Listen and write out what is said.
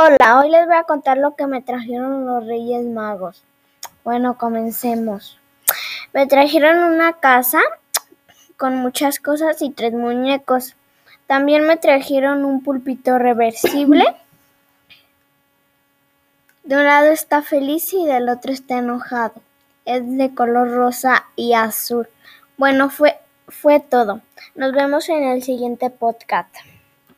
Hola, hoy les voy a contar lo que me trajeron los Reyes Magos. Bueno, comencemos. Me trajeron una casa con muchas cosas y tres muñecos. También me trajeron un pulpito reversible. De un lado está feliz y del otro está enojado. Es de color rosa y azul. Bueno, fue, fue todo. Nos vemos en el siguiente podcast.